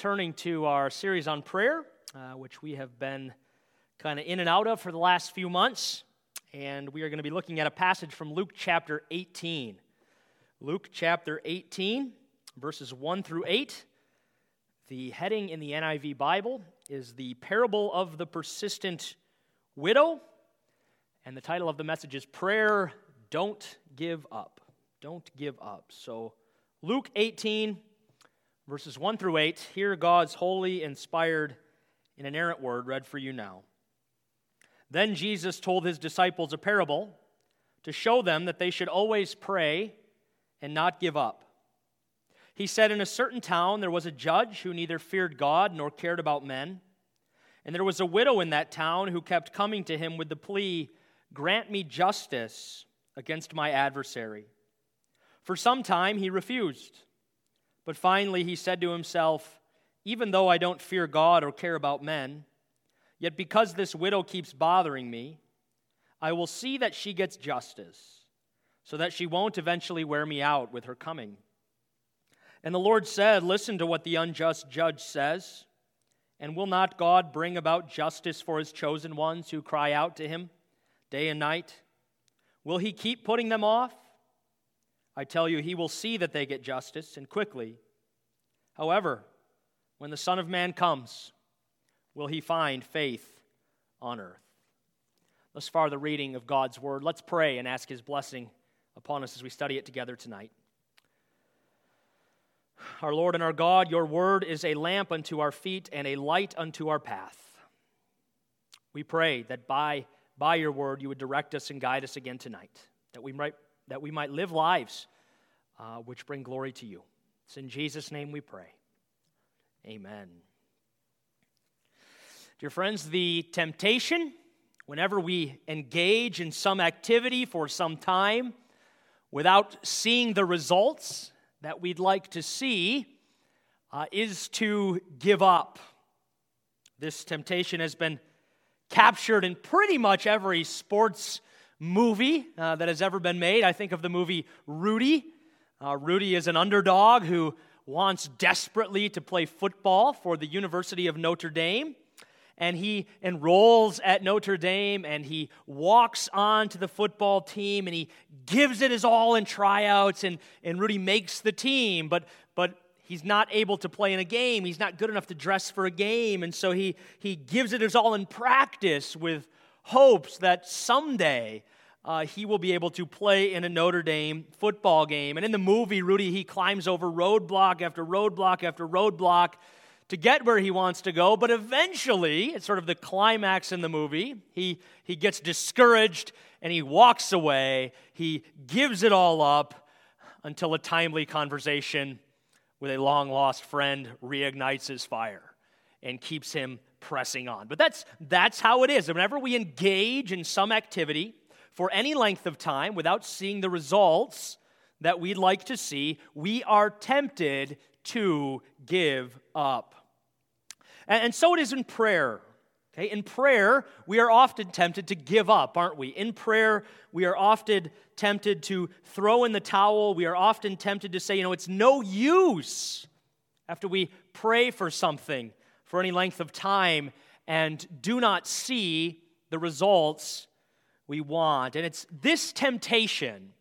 returning to our series on prayer, uh, which we have been kind of in and out of for the last few months. And we are going to be looking at a passage from Luke chapter 18. Luke chapter 18, verses 1 through 8. The heading in the NIV Bible is The Parable of the Persistent Widow. And the title of the message is Prayer Don't Give Up. Don't give up. So, Luke 18, verses 1 through 8. Hear God's holy, inspired, and inerrant word read for you now. Then Jesus told his disciples a parable to show them that they should always pray and not give up. He said, In a certain town there was a judge who neither feared God nor cared about men. And there was a widow in that town who kept coming to him with the plea, Grant me justice against my adversary. For some time he refused. But finally, he said to himself, Even though I don't fear God or care about men, yet because this widow keeps bothering me, I will see that she gets justice, so that she won't eventually wear me out with her coming. And the Lord said, Listen to what the unjust judge says. And will not God bring about justice for his chosen ones who cry out to him day and night? Will he keep putting them off? I tell you, he will see that they get justice, and quickly. However, when the Son of Man comes, will he find faith on earth? Thus far, the reading of God's word. Let's pray and ask his blessing upon us as we study it together tonight. Our Lord and our God, your word is a lamp unto our feet and a light unto our path. We pray that by, by your word you would direct us and guide us again tonight, that we might that we might live lives uh, which bring glory to you. It's in Jesus' name we pray. Amen. Dear friends, the temptation, whenever we engage in some activity for some time without seeing the results that we'd like to see, uh, is to give up. This temptation has been captured in pretty much every sports movie uh, that has ever been made. I think of the movie Rudy. Uh, Rudy is an underdog who wants desperately to play football for the University of Notre Dame. And he enrolls at Notre Dame and he walks on to the football team and he gives it his all in tryouts. And, and Rudy makes the team, but, but he's not able to play in a game. He's not good enough to dress for a game. And so he, he gives it his all in practice with hopes that someday uh, he will be able to play in a Notre Dame football game. And in the movie, Rudy, he climbs over roadblock after roadblock after roadblock to get where he wants to go. But eventually, it's sort of the climax in the movie, he, he gets discouraged and he walks away. He gives it all up until a timely conversation with a long lost friend reignites his fire and keeps him pressing on. But that's, that's how it is. Whenever we engage in some activity, for any length of time without seeing the results that we'd like to see, we are tempted to give up. And, so it is in prayer. Okay? In prayer, we are often tempted to give up, aren't we? In prayer, we are often tempted to throw in the towel. We are often tempted to say, you know, it's no use after we pray for something for any length of time and do not see the results we want. And it's this temptation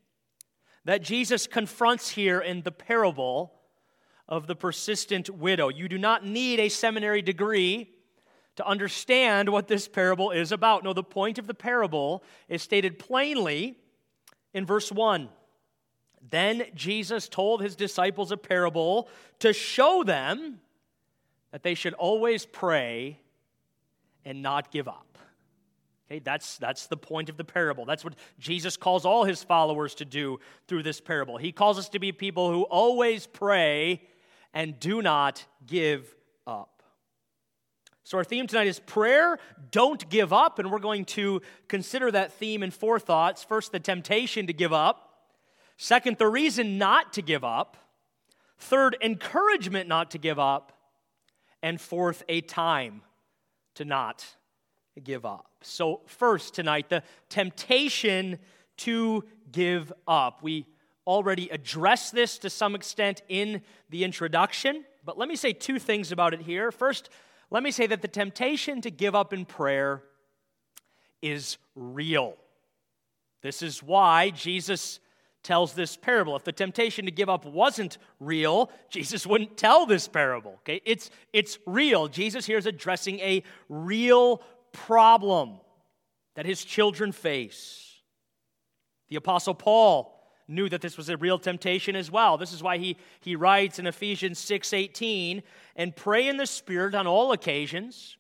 that Jesus confronts here in the parable of the persistent widow. You do not need a seminary degree to understand what this parable is about. No, the point of the parable is stated plainly in verse 1. Then Jesus told his disciples a parable to show them that they should always pray and not give up. Okay, that's, that's the point of the parable. That's what Jesus calls all his followers to do through this parable. He calls us to be people who always pray and do not give up. So, our theme tonight is prayer, don't give up, and we're going to consider that theme in four thoughts. First, the temptation to give up. Second, the reason not to give up. Third, encouragement not to give up. And fourth, a time to not give up. So, first tonight, the temptation to give up. We already addressed this to some extent in the introduction, But let me say two things about it here. First, let me say that the temptation to give up in prayer is real. This is why Jesus tells this parable. If the temptation to give up wasn't real, Jesus wouldn't tell this parable. Okay? It's, it's real. Jesus here is addressing a real problem that his children face. The Apostle Paul knew that this was a real temptation as well. This is why he, he writes in Ephesians 6:18, and pray in the Spirit on all occasions,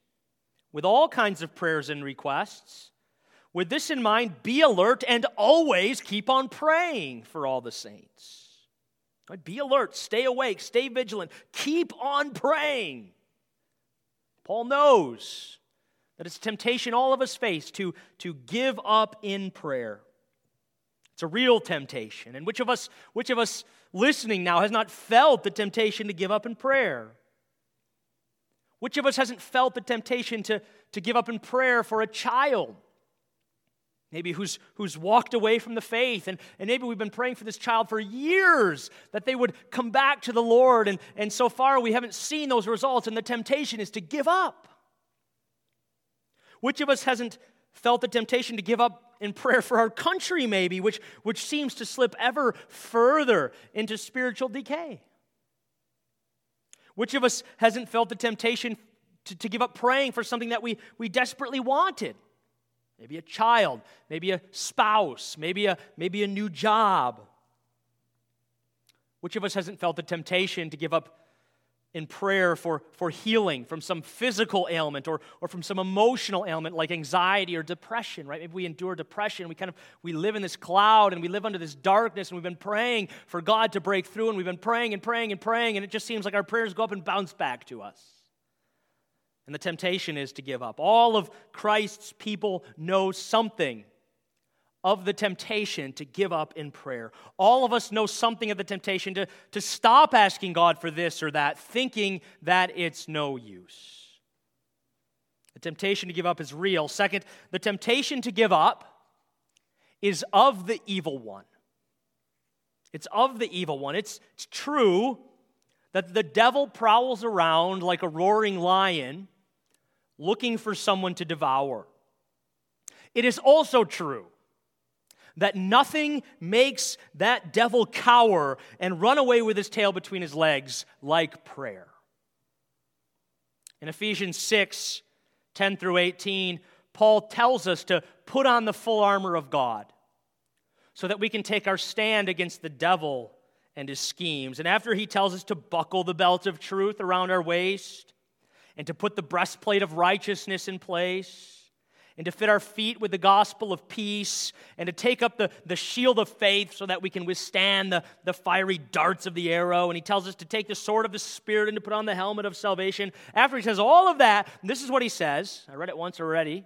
with all kinds of prayers and requests. With this in mind, be alert and always keep on praying for all the saints. Be alert, stay awake, stay vigilant, keep on praying. Paul knows that it's a temptation all of us face to, to give up in prayer. It's a real temptation. And which of us, which of us listening now has not felt the temptation to give up in prayer? Which of us hasn't felt the temptation to, to give up in prayer for a child? Maybe who's, who's walked away from the faith, and, and maybe we've been praying for this child for years that they would come back to the Lord, and, and so far we haven't seen those results, and the temptation is to give up. Which of us hasn't felt the temptation to give up in prayer for our country, maybe, which, which seems to slip ever further into spiritual decay? Which of us hasn't felt the temptation to, to give up praying for something that we, we desperately wanted? Maybe a child, maybe a spouse, maybe a, maybe a new job. Which of us hasn't felt the temptation to give up in prayer for, for healing from some physical ailment or, or from some emotional ailment like anxiety or depression right? Maybe we endure depression. We kind of we live in this cloud and we live under this darkness and we've been praying for god to break through and we've been praying and praying and praying and it just seems like our prayers go up and bounce back to us and the temptation is to give up all of christ's people know something of the temptation to give up in prayer. All of us know something of the temptation to, to stop asking God for this or that, thinking that it's no use. The temptation to give up is real. Second, the temptation to give up is of the evil one. It's of the evil one. It's, it's true that the devil prowls around like a roaring lion looking for someone to devour. It is also true that nothing makes that devil cower and run away with his tail between his legs like prayer. In Ephesians 6 10 through 18, Paul tells us to put on the full armor of God so that we can take our stand against the devil and his schemes. And after he tells us to buckle the belt of truth around our waist and to put the breastplate of righteousness in place, and to fit our feet with the gospel of peace, and to take up the, the shield of faith so that we can withstand the, the fiery darts of the arrow. And he tells us to take the sword of the Spirit and to put on the helmet of salvation. After he says all of that, this is what he says. I read it once already.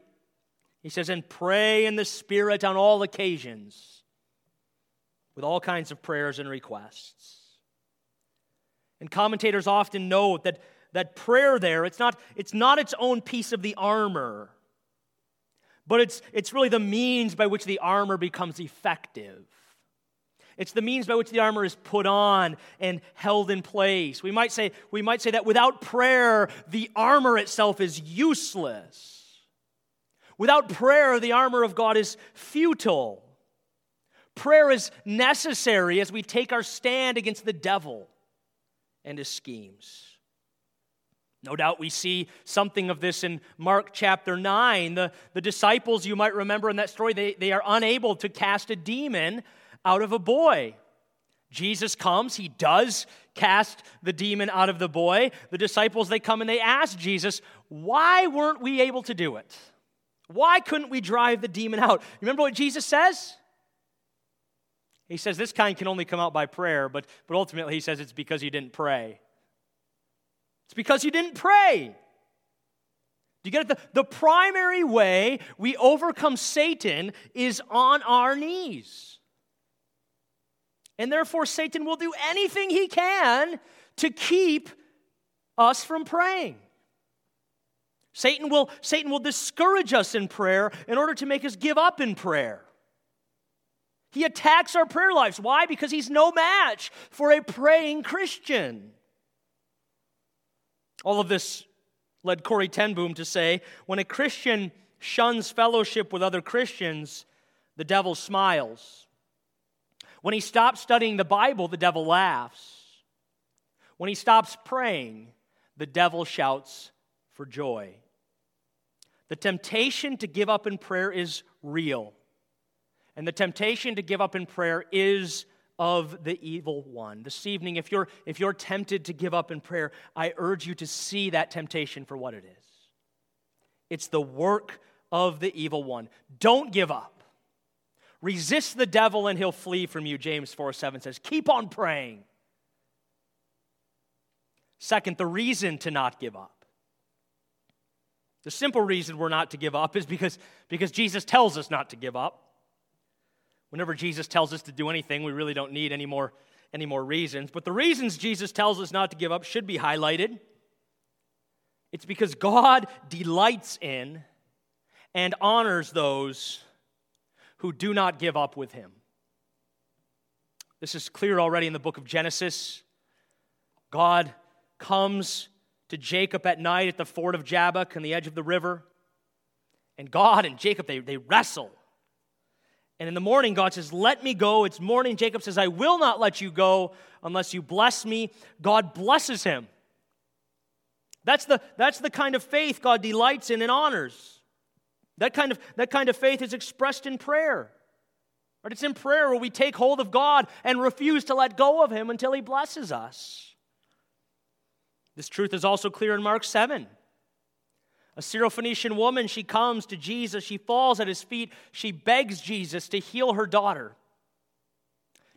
He says, and pray in the Spirit on all occasions with all kinds of prayers and requests. And commentators often note that, that prayer there, it's not, it's not its own piece of the armor but it's, it's really the means by which the armor becomes effective. It's the means by which the armor is put on and held in place. We might say, we might say that without prayer, the armor itself is useless. Without prayer, the armor of God is futile. Prayer is necessary as we take our stand against the devil and his schemes. No doubt we see something of this in Mark chapter 9. The, the disciples, you might remember in that story, they, they are unable to cast a demon out of a boy. Jesus comes, he does cast the demon out of the boy. The disciples, they come and they ask Jesus, why weren't we able to do it? Why couldn't we drive the demon out? Remember what Jesus says? He says this kind can only come out by prayer, but, but ultimately he says it's because you didn't pray. It's because you didn't pray. Do you get it? The, the primary way we overcome Satan is on our knees. And therefore, Satan will do anything he can to keep us from praying. Satan will, Satan will discourage us in prayer in order to make us give up in prayer. He attacks our prayer lives. Why? Because he's no match for a praying Christian. All of this led Corrie ten Boom to say when a Christian shuns fellowship with other Christians, the devil smiles. When he stops studying the Bible, the devil laughs. When he stops praying, the devil shouts for joy. The temptation to give up in prayer is real. And the temptation to give up in prayer is of the evil one. This evening, if you're, if you're tempted to give up in prayer, I urge you to see that temptation for what it is. It's the work of the evil one. Don't give up. Resist the devil and he'll flee from you, James 4 7 says. Keep on praying. Second, the reason to not give up. The simple reason we're not to give up is because, because Jesus tells us not to give up. Whenever Jesus tells us to do anything, we really don't need any more, any more reasons. But the reasons Jesus tells us not to give up should be highlighted. It's because God delights in and honors those who do not give up with him. This is clear already in the book of Genesis. God comes to Jacob at night at the ford of Jabbok on the edge of the river. And God and Jacob, they, they wrestle. And in the morning, God says, Let me go. It's morning. Jacob says, I will not let you go unless you bless me. God blesses him. That's the, that's the kind of faith God delights in and honors. That kind of, that kind of faith is expressed in prayer. Right? It's in prayer where we take hold of God and refuse to let go of Him until He blesses us. This truth is also clear in Mark 7. A Syrophoenician woman, she comes to Jesus, she falls at his feet, she begs Jesus to heal her daughter.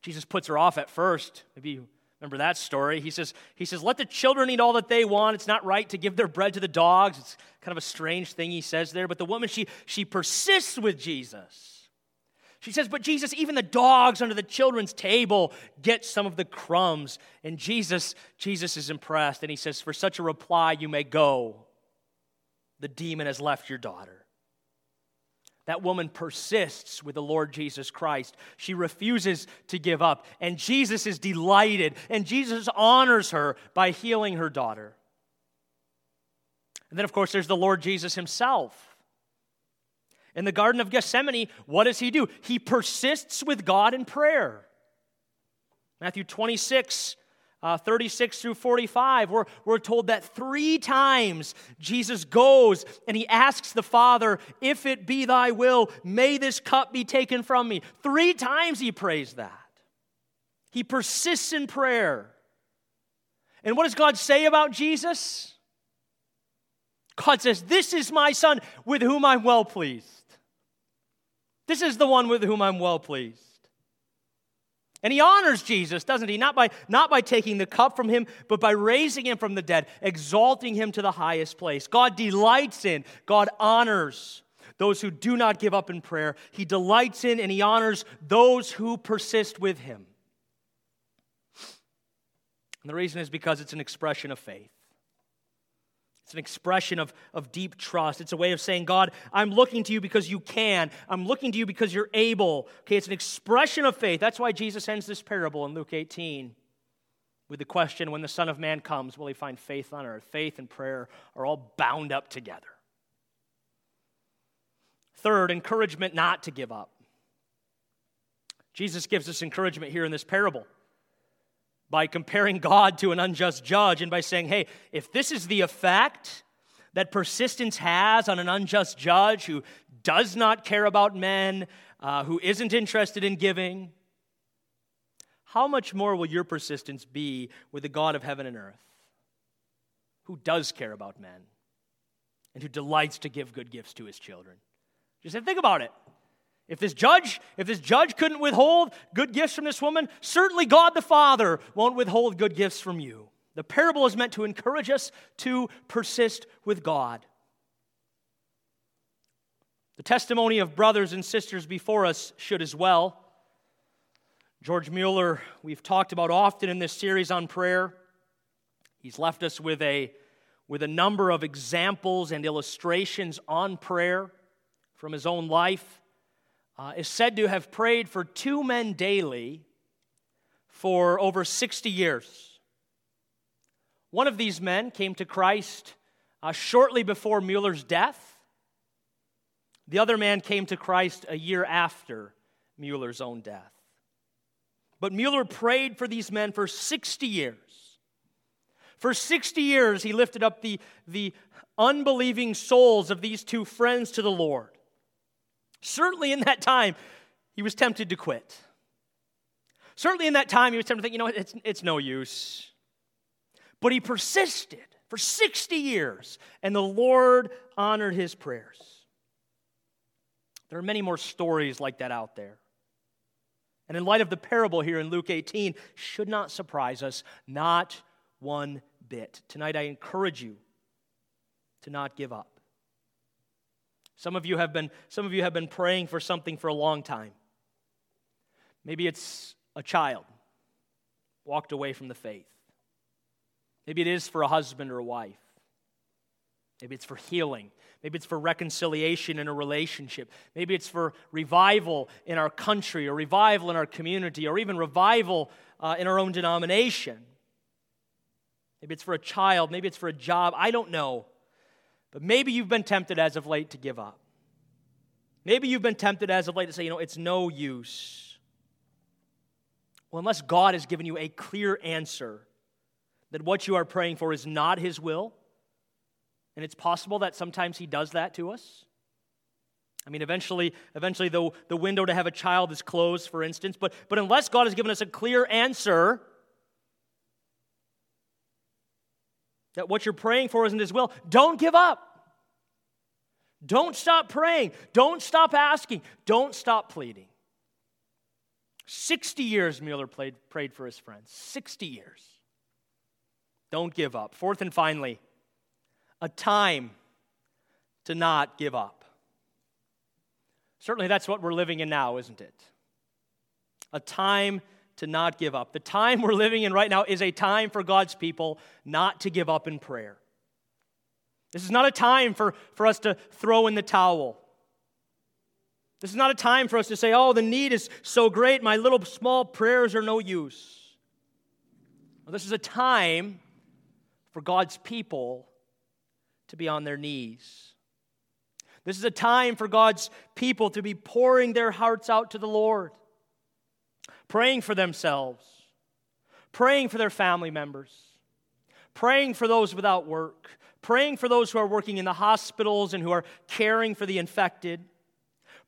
Jesus puts her off at first. Maybe you remember that story. He says, he says, Let the children eat all that they want. It's not right to give their bread to the dogs. It's kind of a strange thing he says there. But the woman, she, she persists with Jesus. She says, But Jesus, even the dogs under the children's table get some of the crumbs. And Jesus, Jesus is impressed, and he says, For such a reply, you may go the demon has left your daughter. That woman persists with the Lord Jesus Christ. She refuses to give up. And Jesus is delighted, and Jesus honors her by healing her daughter. And then, of course, there's the Lord Jesus himself. In the Garden of Gethsemane, what does he do? He persists with God in prayer. Matthew 26, uh, 36 through 45, we're, we're told that three times Jesus goes and he asks the Father, If it be thy will, may this cup be taken from me. Three times he prays that. He persists in prayer. And what does God say about Jesus? God says, This is my son with whom I'm well pleased. This is the one with whom I'm well pleased. And he honors Jesus, doesn't he? Not by, not by taking the cup from him, but by raising him from the dead, exalting him to the highest place. God delights in, God honors those who do not give up in prayer. He delights in and he honors those who persist with him. And the reason is because it's an expression of faith. It's an expression of, of deep trust. It's a way of saying, God, I'm looking to you because you can. I'm looking to you because you're able. Okay, it's an expression of faith. That's why Jesus ends this parable in Luke 18 with the question when the Son of Man comes, will he find faith on earth? Faith and prayer are all bound up together. Third, encouragement not to give up. Jesus gives us encouragement here in this parable by comparing God to an unjust judge and by saying, hey, if this is the effect that persistence has on an unjust judge who does not care about men, uh, who isn't interested in giving, how much more will your persistence be with the God of heaven and earth, who does care about men and who delights to give good gifts to his children? Just think about it. If this judge, if this judge couldn't withhold good gifts from this woman, certainly God the Father won't withhold good gifts from you. The parable is meant to encourage us to persist with God. The testimony of brothers and sisters before us should as well. George Mueller, we've talked about often in this series on prayer. He's left us with a, with a number of examples and illustrations on prayer from his own life uh, is said to have prayed for two men daily for over 60 years. One of these men came to Christ uh, shortly before Mueller's death. The other man came to Christ a year after Mueller's own death. But Mueller prayed for these men for 60 years. For 60 years, he lifted up the, the unbelieving souls of these two friends to the Lord. Certainly in that time, he was tempted to quit. Certainly in that time, he was tempted to think, you know, it's, it's no use. But he persisted for 60 years, and the Lord honored his prayers. There are many more stories like that out there. And in light of the parable here in Luke 18, should not surprise us, not one bit. Tonight, I encourage you to not give up. Some of you have been, some of you have been praying for something for a long time. Maybe it's a child walked away from the faith. Maybe it is for a husband or a wife. Maybe it's for healing. Maybe it's for reconciliation in a relationship. Maybe it's for revival in our country or revival in our community or even revival uh, in our own denomination. Maybe it's for a child. Maybe it's for a job. I don't know. But maybe you've been tempted as of late to give up. Maybe you've been tempted as of late to say, you know, it's no use. Well, unless God has given you a clear answer that what you are praying for is not His will, and it's possible that sometimes He does that to us. I mean, eventually, eventually the, the window to have a child is closed, for instance, but, but unless God has given us a clear answer, that what you're praying for isn't His will, don't give up. Don't stop praying. Don't stop asking. Don't stop pleading. 60 years Mueller played, prayed for his friends. 60 years. Don't give up. Fourth and finally, a time to not give up. Certainly, that's what we're living in now, isn't it? A time to not give up. The time we're living in right now is a time for God's people not to give up in prayer. This is not a time for, for us to throw in the towel. This is not a time for us to say, oh, the need is so great, my little small prayers are no use. Well, this is a time for God's people to be on their knees. This is a time for God's people to be pouring their hearts out to the Lord praying for themselves, praying for their family members, praying for those without work, praying for those who are working in the hospitals and who are caring for the infected,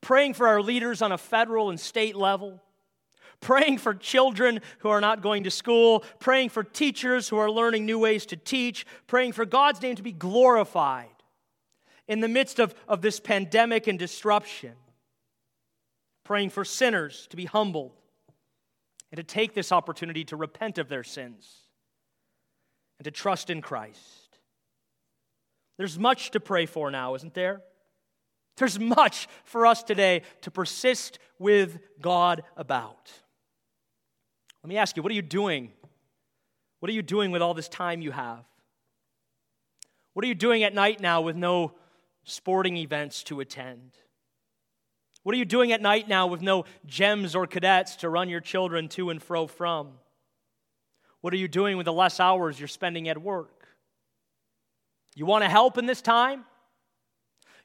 praying for our leaders on a federal and state level. Praying for children who are not going to school, praying for teachers who are learning new ways to teach, praying for God's name to be glorified in the midst of, of this pandemic and disruption, praying for sinners to be humbled, and to take this opportunity to repent of their sins and to trust in Christ. There's much to pray for now, isn't there? There's much for us today to persist with God about. Let me ask you, what are you doing? What are you doing with all this time you have? What are you doing at night now with no sporting events to attend? What are you doing at night now with no GEMS or cadets to run your children to and fro from? What are you doing with the less hours you're spending at work? You want to help in this time?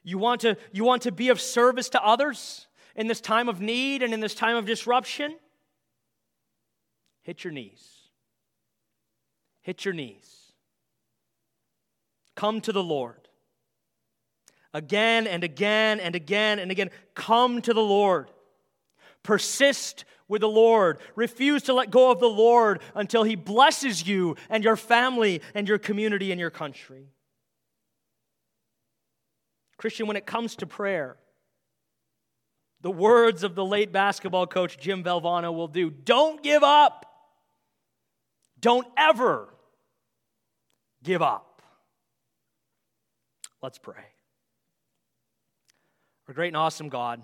You want to, you want to be of service to others in this time of need and in this time of disruption? Hit your knees. Hit your knees. Come to the Lord again and again and again and again. Come to the Lord. Persist with the Lord. Refuse to let go of the Lord until He blesses you and your family and your community and your country. Christian, when it comes to prayer, the words of the late basketball coach Jim Valvano will do don't give up. Don't ever give up. Let's pray. Our great and awesome God,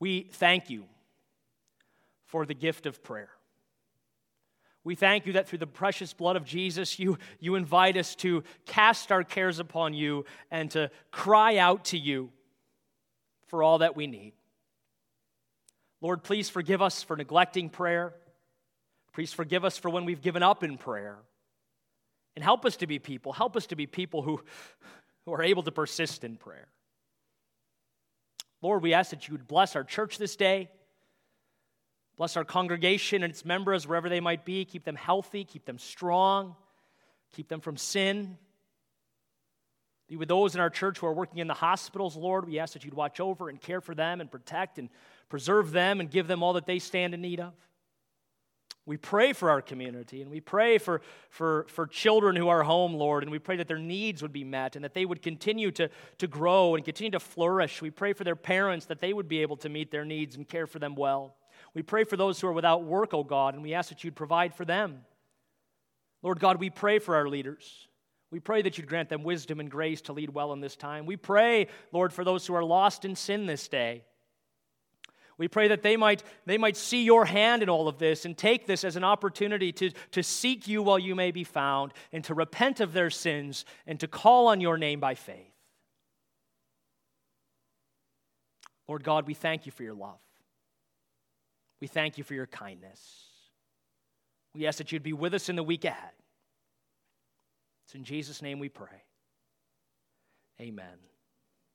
we thank you for the gift of prayer. We thank you that through the precious blood of Jesus, you, you invite us to cast our cares upon you and to cry out to you for all that we need. Lord, please forgive us for neglecting prayer. Please forgive us for when we've given up in prayer. And help us to be people. Help us to be people who, who are able to persist in prayer. Lord, we ask that you would bless our church this day. Bless our congregation and its members wherever they might be. Keep them healthy, keep them strong, keep them from sin. Be with those in our church who are working in the hospitals, Lord. We ask that you'd watch over and care for them and protect and preserve them and give them all that they stand in need of. We pray for our community and we pray for, for, for children who are home, Lord, and we pray that their needs would be met and that they would continue to, to grow and continue to flourish. We pray for their parents that they would be able to meet their needs and care for them well. We pray for those who are without work, oh God, and we ask that you'd provide for them. Lord God, we pray for our leaders. We pray that you'd grant them wisdom and grace to lead well in this time. We pray, Lord, for those who are lost in sin this day. We pray that they might, they might see your hand in all of this and take this as an opportunity to, to seek you while you may be found and to repent of their sins and to call on your name by faith. Lord God, we thank you for your love. We thank you for your kindness. We ask that you'd be with us in the week ahead. It's in Jesus' name we pray. Amen.